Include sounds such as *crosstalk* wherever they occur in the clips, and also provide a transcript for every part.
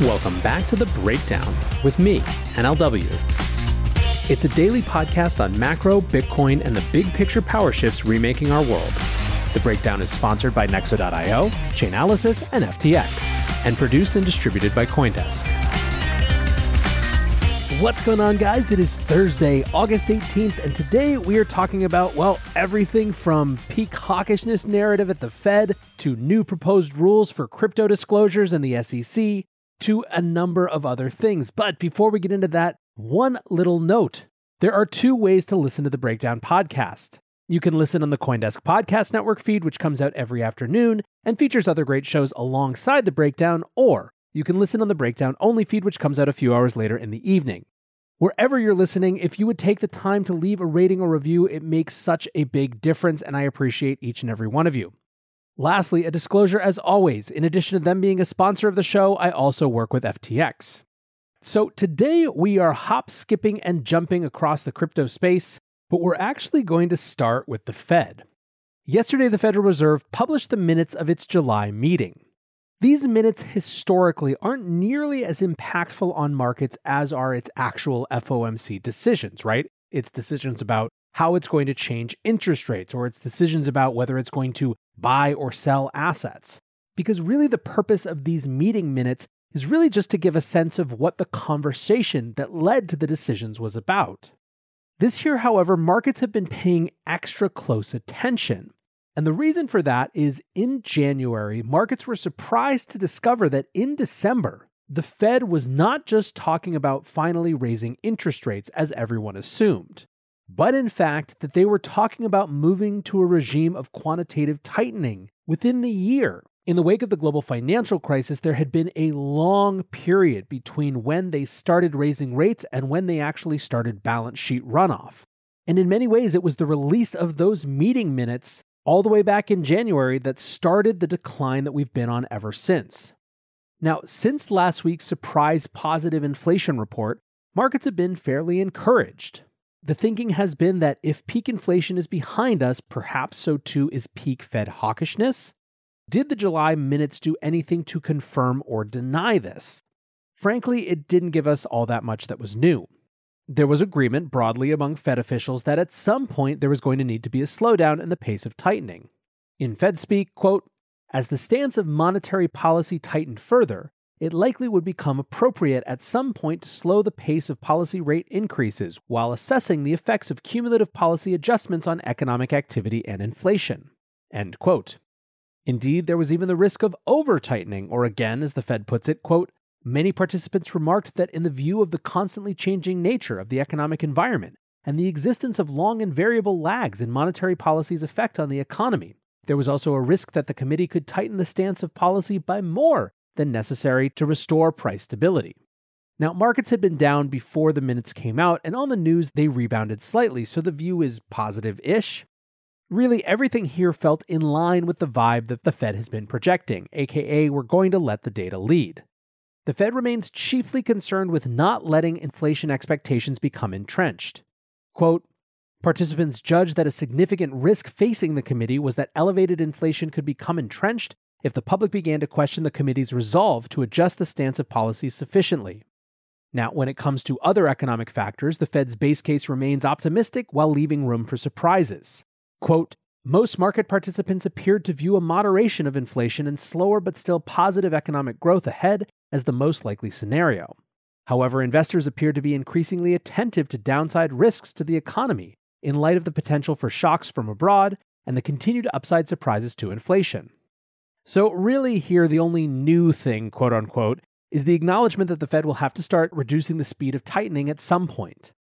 Welcome back to The Breakdown with me, NLW. It's a daily podcast on macro, Bitcoin, and the big picture power shifts remaking our world. The Breakdown is sponsored by Nexo.io, Chainalysis, and FTX, and produced and distributed by Coindesk. What's going on, guys? It is Thursday, August 18th, and today we are talking about, well, everything from peak hawkishness narrative at the Fed to new proposed rules for crypto disclosures in the SEC to a number of other things. But before we get into that, one little note there are two ways to listen to the Breakdown podcast. You can listen on the Coindesk Podcast Network feed, which comes out every afternoon and features other great shows alongside the Breakdown, or you can listen on the Breakdown only feed, which comes out a few hours later in the evening. Wherever you're listening, if you would take the time to leave a rating or review, it makes such a big difference, and I appreciate each and every one of you. Lastly, a disclosure as always in addition to them being a sponsor of the show, I also work with FTX. So today we are hop, skipping, and jumping across the crypto space, but we're actually going to start with the Fed. Yesterday, the Federal Reserve published the minutes of its July meeting. These minutes historically aren't nearly as impactful on markets as are its actual FOMC decisions, right? Its decisions about how it's going to change interest rates or its decisions about whether it's going to buy or sell assets. Because really, the purpose of these meeting minutes is really just to give a sense of what the conversation that led to the decisions was about. This year, however, markets have been paying extra close attention. And the reason for that is in January, markets were surprised to discover that in December, the Fed was not just talking about finally raising interest rates as everyone assumed but in fact that they were talking about moving to a regime of quantitative tightening within the year. In the wake of the global financial crisis, there had been a long period between when they started raising rates and when they actually started balance sheet runoff. And in many ways, it was the release of those meeting minutes all the way back in January that started the decline that we've been on ever since. Now, since last week's surprise positive inflation report, markets have been fairly encouraged. The thinking has been that if peak inflation is behind us, perhaps so too is peak Fed hawkishness. Did the July minutes do anything to confirm or deny this? Frankly, it didn't give us all that much that was new. There was agreement broadly among Fed officials that at some point there was going to need to be a slowdown in the pace of tightening. In Fed speak, quote, as the stance of monetary policy tightened further, it likely would become appropriate at some point to slow the pace of policy rate increases while assessing the effects of cumulative policy adjustments on economic activity and inflation. End quote. Indeed, there was even the risk of over tightening, or again, as the Fed puts it, quote, many participants remarked that in the view of the constantly changing nature of the economic environment and the existence of long and variable lags in monetary policy's effect on the economy, there was also a risk that the committee could tighten the stance of policy by more than necessary to restore price stability. Now, markets had been down before the minutes came out, and on the news they rebounded slightly, so the view is positive ish. Really, everything here felt in line with the vibe that the Fed has been projecting, aka, we're going to let the data lead. The Fed remains chiefly concerned with not letting inflation expectations become entrenched. Quote, Participants judged that a significant risk facing the committee was that elevated inflation could become entrenched if the public began to question the committee's resolve to adjust the stance of policy sufficiently. Now, when it comes to other economic factors, the Fed's base case remains optimistic while leaving room for surprises. Quote, most market participants appeared to view a moderation of inflation and slower but still positive economic growth ahead as the most likely scenario. However, investors appeared to be increasingly attentive to downside risks to the economy in light of the potential for shocks from abroad and the continued upside surprises to inflation. So, really, here, the only new thing, quote unquote, is the acknowledgement that the Fed will have to start reducing the speed of tightening at some point.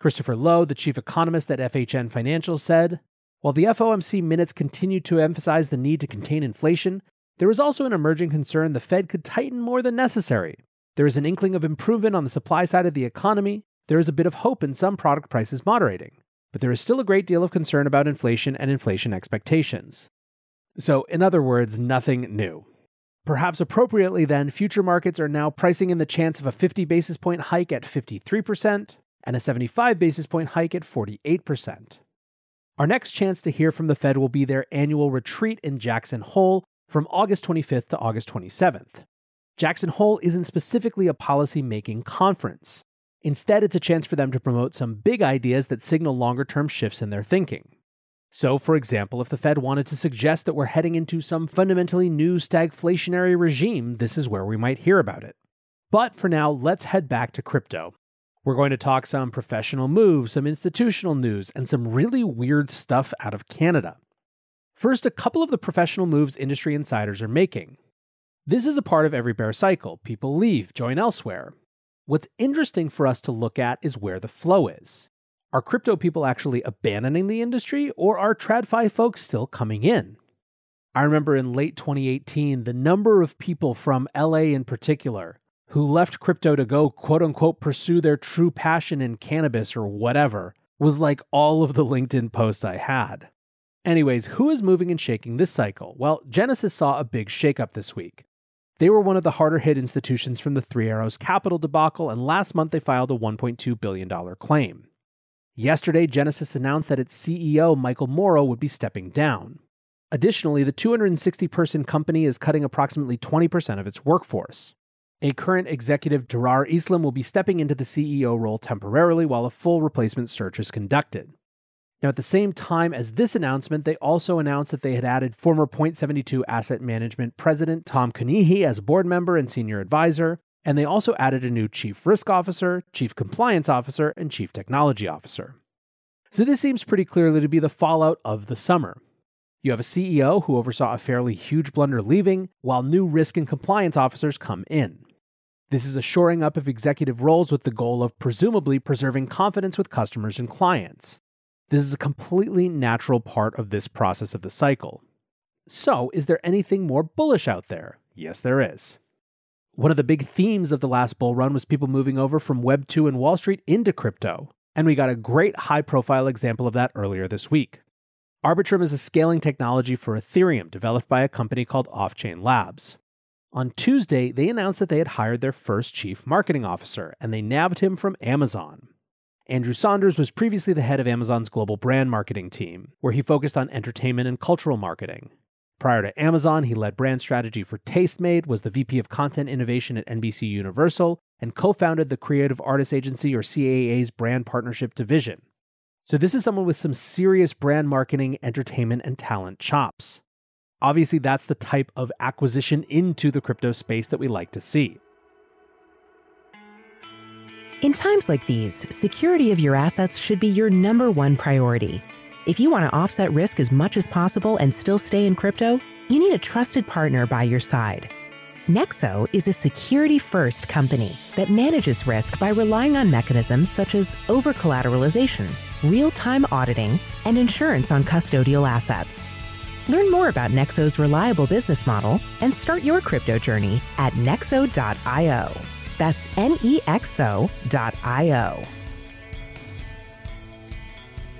Christopher Low, the chief economist at FHN Financial, said While the FOMC minutes continue to emphasize the need to contain inflation, there is also an emerging concern the Fed could tighten more than necessary. There is an inkling of improvement on the supply side of the economy. There is a bit of hope in some product prices moderating. But there is still a great deal of concern about inflation and inflation expectations. So, in other words, nothing new. Perhaps appropriately, then, future markets are now pricing in the chance of a 50 basis point hike at 53% and a 75 basis point hike at 48%. Our next chance to hear from the Fed will be their annual retreat in Jackson Hole from August 25th to August 27th. Jackson Hole isn't specifically a policy making conference. Instead, it's a chance for them to promote some big ideas that signal longer term shifts in their thinking. So, for example, if the Fed wanted to suggest that we're heading into some fundamentally new stagflationary regime, this is where we might hear about it. But for now, let's head back to crypto. We're going to talk some professional moves, some institutional news, and some really weird stuff out of Canada. First, a couple of the professional moves industry insiders are making. This is a part of every bear cycle. People leave, join elsewhere. What's interesting for us to look at is where the flow is. Are crypto people actually abandoning the industry, or are TradFi folks still coming in? I remember in late 2018, the number of people from LA in particular who left crypto to go quote unquote pursue their true passion in cannabis or whatever was like all of the LinkedIn posts I had. Anyways, who is moving and shaking this cycle? Well, Genesis saw a big shakeup this week. They were one of the harder hit institutions from the Three Arrows Capital debacle, and last month they filed a $1.2 billion claim. Yesterday, Genesis announced that its CEO, Michael Moro, would be stepping down. Additionally, the 260 person company is cutting approximately 20% of its workforce. A current executive, Derar Islim, will be stepping into the CEO role temporarily while a full replacement search is conducted. Now, at the same time as this announcement, they also announced that they had added former Point72 Asset Management President Tom Conheeney as board member and senior advisor, and they also added a new Chief Risk Officer, Chief Compliance Officer, and Chief Technology Officer. So this seems pretty clearly to be the fallout of the summer. You have a CEO who oversaw a fairly huge blunder leaving, while new risk and compliance officers come in. This is a shoring up of executive roles with the goal of presumably preserving confidence with customers and clients. This is a completely natural part of this process of the cycle. So, is there anything more bullish out there? Yes, there is. One of the big themes of the last bull run was people moving over from Web 2 and Wall Street into crypto, and we got a great high profile example of that earlier this week. Arbitrum is a scaling technology for Ethereum developed by a company called Offchain Labs. On Tuesday, they announced that they had hired their first chief marketing officer, and they nabbed him from Amazon. Andrew Saunders was previously the head of Amazon's global brand marketing team, where he focused on entertainment and cultural marketing. Prior to Amazon, he led brand strategy for Tastemade, was the VP of content innovation at NBC Universal, and co founded the Creative Artists Agency or CAA's brand partnership division. So, this is someone with some serious brand marketing, entertainment, and talent chops. Obviously, that's the type of acquisition into the crypto space that we like to see. In times like these, security of your assets should be your number one priority. If you want to offset risk as much as possible and still stay in crypto, you need a trusted partner by your side. Nexo is a security first company that manages risk by relying on mechanisms such as over collateralization, real time auditing, and insurance on custodial assets. Learn more about Nexo's reliable business model and start your crypto journey at nexo.io. That's nexo.io.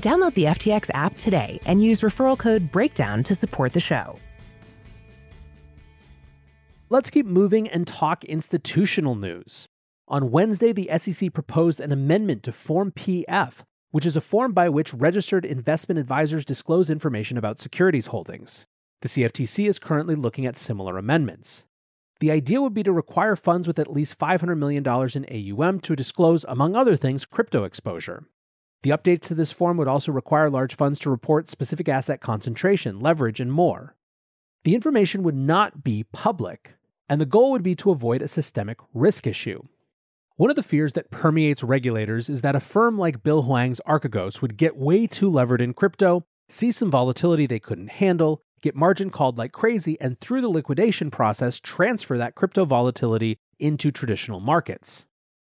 Download the FTX app today and use referral code BREAKDOWN to support the show. Let's keep moving and talk institutional news. On Wednesday, the SEC proposed an amendment to Form PF which is a form by which registered investment advisors disclose information about securities holdings. The CFTC is currently looking at similar amendments. The idea would be to require funds with at least $500 million in AUM to disclose, among other things, crypto exposure. The updates to this form would also require large funds to report specific asset concentration, leverage, and more. The information would not be public, and the goal would be to avoid a systemic risk issue. One of the fears that permeates regulators is that a firm like Bill Hwang's Archegos would get way too levered in crypto, see some volatility they couldn't handle, get margin called like crazy, and through the liquidation process, transfer that crypto volatility into traditional markets.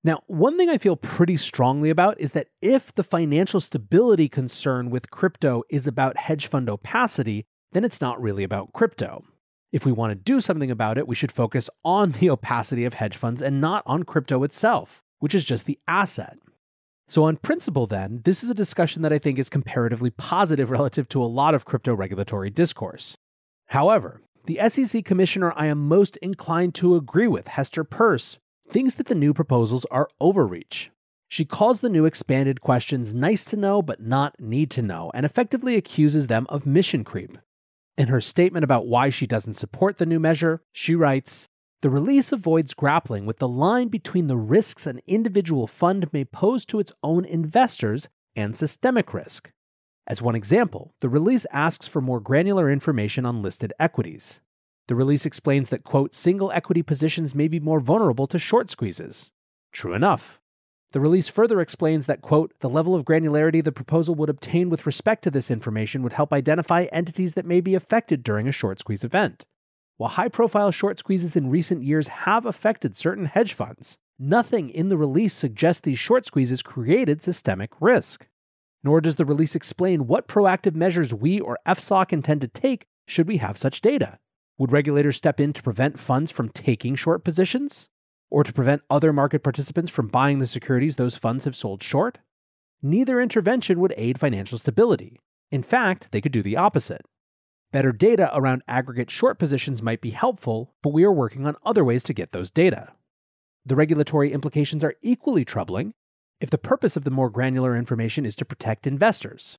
Now, one thing I feel pretty strongly about is that if the financial stability concern with crypto is about hedge fund opacity, then it's not really about crypto. If we want to do something about it, we should focus on the opacity of hedge funds and not on crypto itself, which is just the asset. So, on principle, then, this is a discussion that I think is comparatively positive *laughs* relative to a lot of crypto regulatory discourse. However, the SEC commissioner I am most inclined to agree with, Hester Peirce, thinks that the new proposals are overreach. She calls the new expanded questions nice to know but not need to know, and effectively accuses them of mission creep. In her statement about why she doesn't support the new measure, she writes The release avoids grappling with the line between the risks an individual fund may pose to its own investors and systemic risk. As one example, the release asks for more granular information on listed equities. The release explains that, quote, single equity positions may be more vulnerable to short squeezes. True enough. The release further explains that, quote, the level of granularity the proposal would obtain with respect to this information would help identify entities that may be affected during a short squeeze event. While high profile short squeezes in recent years have affected certain hedge funds, nothing in the release suggests these short squeezes created systemic risk. Nor does the release explain what proactive measures we or FSOC intend to take should we have such data. Would regulators step in to prevent funds from taking short positions? or to prevent other market participants from buying the securities those funds have sold short? Neither intervention would aid financial stability. In fact, they could do the opposite. Better data around aggregate short positions might be helpful, but we are working on other ways to get those data. The regulatory implications are equally troubling if the purpose of the more granular information is to protect investors.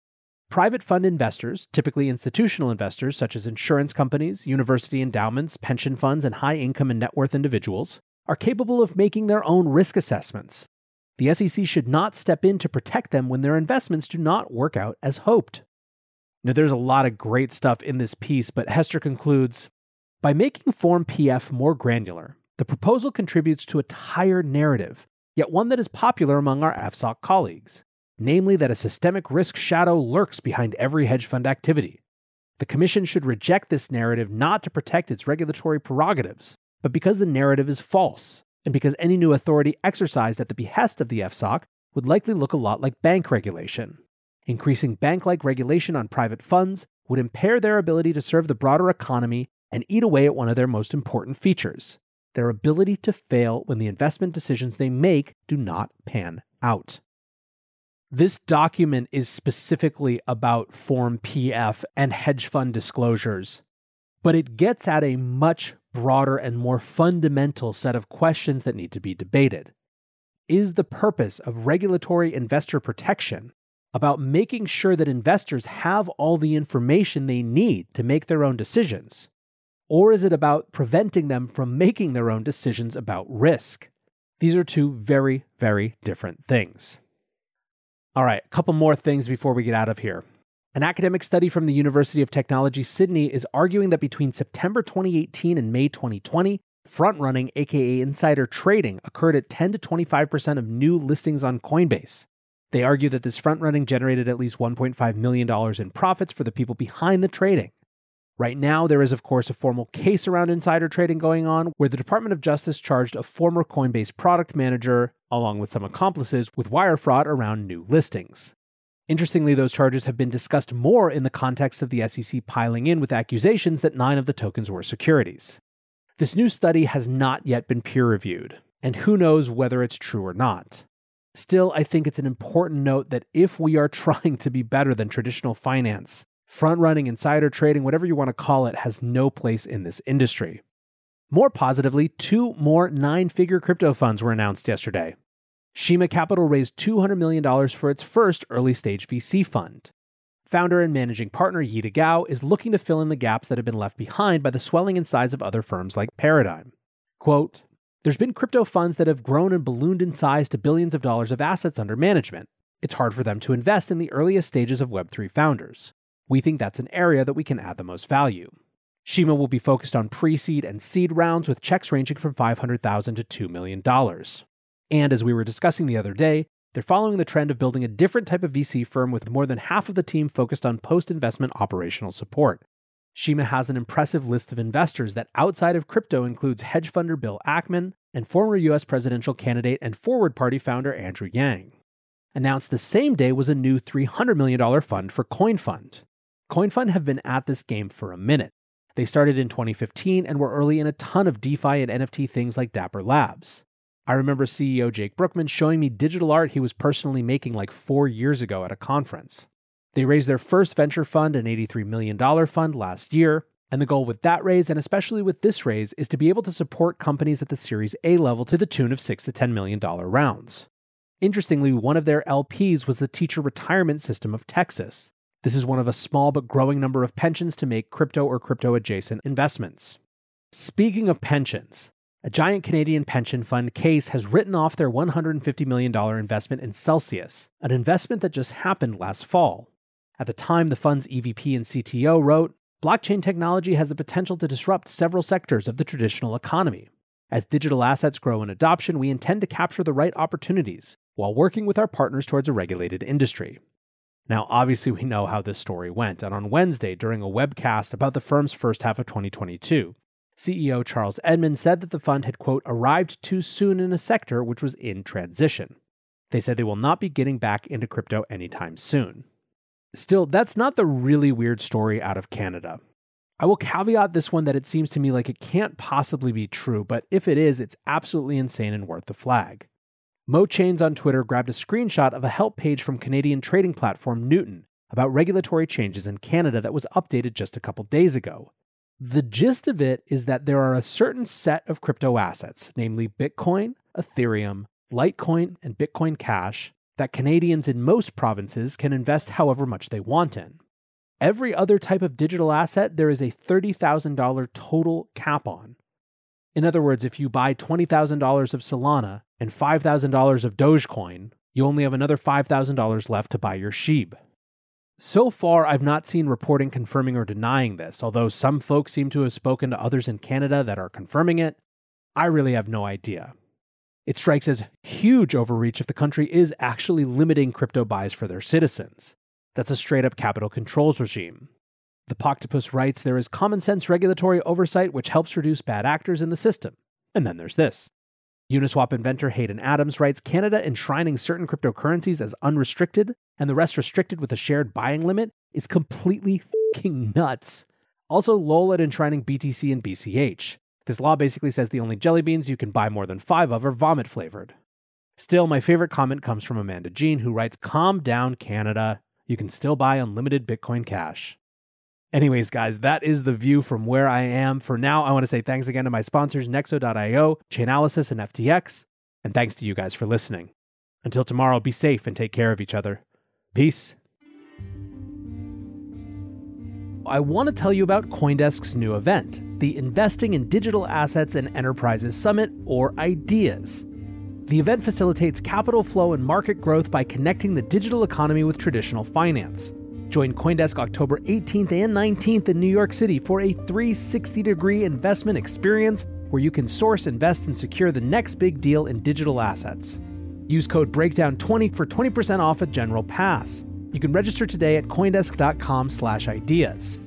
Private fund investors, typically institutional investors such as insurance companies, university endowments, pension funds, and high income and net worth individuals, are capable of making their own risk assessments. The SEC should not step in to protect them when their investments do not work out as hoped. Now, there's a lot of great stuff in this piece, but Hester concludes By making Form PF more granular, the proposal contributes to a tired narrative, yet one that is popular among our FSOC colleagues, namely that a systemic risk shadow lurks behind every hedge fund activity. The Commission should reject this narrative not to protect its regulatory prerogatives, but because the narrative is false, and because any new authority exercised at the behest of the FSOC would likely look a lot like bank regulation. Increasing bank like regulation on private funds would impair their ability to serve the broader economy and eat away at one of their most important features their ability to fail when the investment decisions they make do not pan out. This document is specifically about Form PF and hedge fund disclosures, but it gets at a much broader and more fundamental set of questions that need to be debated. Is the purpose of regulatory investor protection about making sure that investors have all the information they need to make their own decisions? Or is it about preventing them from making their own decisions about risk? These are two very, very different things. All right, a couple more things before we get out of here. An academic study from the University of Technology Sydney is arguing that between September 2018 and May 2020, front running, aka insider trading, occurred at 10 to 25% of new listings on Coinbase. They argue that this front running generated at least $1.5 million in profits for the people behind the trading. Right now, there is, of course, a formal case around insider trading going on where the Department of Justice charged a former Coinbase product manager, along with some accomplices, with wire fraud around new listings. Interestingly, those charges have been discussed more in the context of the SEC piling in with accusations that nine of the tokens were securities. This new study has not yet been peer reviewed, and who knows whether it's true or not. Still, I think it's an important note that if we are *laughs* trying to be better than traditional finance, front running, insider trading, whatever you want to call it, has no place in this industry. More positively, two more nine figure crypto funds were announced yesterday. Shima Capital raised $200 million for its first early stage VC fund. Founder and managing partner Yida Gao is looking to fill in the gaps that have been left behind by the swelling in size of other firms like Paradigm. Quote, There's been crypto funds that have grown and ballooned in size to billions of dollars of assets under management. It's hard for them to invest in the earliest stages of Web3 founders. We think that's an area that we can add the most value. Shima will be focused on pre seed and seed rounds with checks ranging from 500,000 to $2 million. And as we were discussing the other day, they're following the trend of building a different type of VC firm with more than half of the team focused on post investment operational support. Shima has an impressive list of investors that outside of crypto includes hedge funder Bill Ackman and former US presidential candidate and Forward Party founder Andrew Yang. Announced the same day was a new $300 million fund for CoinFund. CoinFund have been at this game for a minute. They started in 2015 and were early in a ton of DeFi and NFT things like Dapper Labs. I remember CEO Jake Brukhman showing me digital art he was personally making like four years ago at a conference. They raised their first venture fund, an $83 million fund, last year, and the goal with that raise, and especially with this raise, is to be able to support companies at the Series A level to the tune of 6 to $10 million rounds. Interestingly, one of their LPs was the Teacher Retirement System of Texas, this is one of a small but growing number of pensions to make crypto or crypto adjacent investments. Speaking of pensions, a giant Canadian pension fund, Caisse, has written off their $150 million investment in Celsius, an investment that just happened last fall. At the time, the fund's EVP and CTO wrote Blockchain technology has the potential to disrupt several sectors of the traditional economy. As digital assets grow in adoption, we intend to capture the right opportunities while working with our partners towards a regulated industry. Now, obviously, we know how this story went, and on Wednesday, during a webcast about the firm's first half of 2022, CEO Charles Emond said that the fund had, quote, arrived too soon in a sector which was in transition. They said they will not be getting back into crypto anytime soon. Still, that's not the really weird story out of Canada. I will caveat this one that it seems to me like it can't possibly be true, but if it is, it's absolutely insane and worth the flag. Mo Chains on Twitter grabbed a screenshot of a help page from Canadian trading platform Newton about regulatory changes in Canada that was updated just a couple days ago. The gist of it is that there are a certain set of crypto assets, namely Bitcoin, Ethereum, Litecoin, and Bitcoin Cash, that Canadians in most provinces can invest however much they want in. Every other type of digital asset, there is a $30,000 total cap on. In other words, if you buy $20,000 of Solana, and $5,000 of Dogecoin, you only have another $5,000 left to buy your SHIB. So far, I've not seen reporting confirming or denying this, although some folks seem to have spoken to others in Canada that are confirming it. I really have no idea. It strikes as huge overreach if the country is actually limiting crypto buys for their citizens. That's a straight up capital controls regime. The Poctopus writes there is common sense regulatory oversight which helps reduce bad actors in the system. And then there's this. Uniswap inventor Hayden Adams writes Canada enshrining certain cryptocurrencies as unrestricted and the rest restricted with a shared buying limit is completely fucking nuts. Also, lol at enshrining BTC and BCH. This law basically says the only jelly beans you can buy more than five of are vomit flavored. Still, my favorite comment comes from Amanda Jean, who writes Calm down, Canada. You can still buy unlimited Bitcoin Cash. Anyways, guys, that is the view from where I am. For now, I want to say thanks again to my sponsors, Nexo.io, Chainalysis, and FTX. And thanks to you guys for listening. Until tomorrow, be safe and take care of each other. Peace. I want to tell you about Coindesk's new event, the Investing in Digital Assets and Enterprises Summit, or IDEAS. The event facilitates capital flow and market growth by connecting the digital economy with traditional finance. Join Coindesk October 18th and 19th in New York City for a 360 degree investment experience where you can source, invest, and secure the next big deal in digital assets. Use code BREAKDOWN20 for 20% off a general pass. You can register today at coindesk.com/ideas.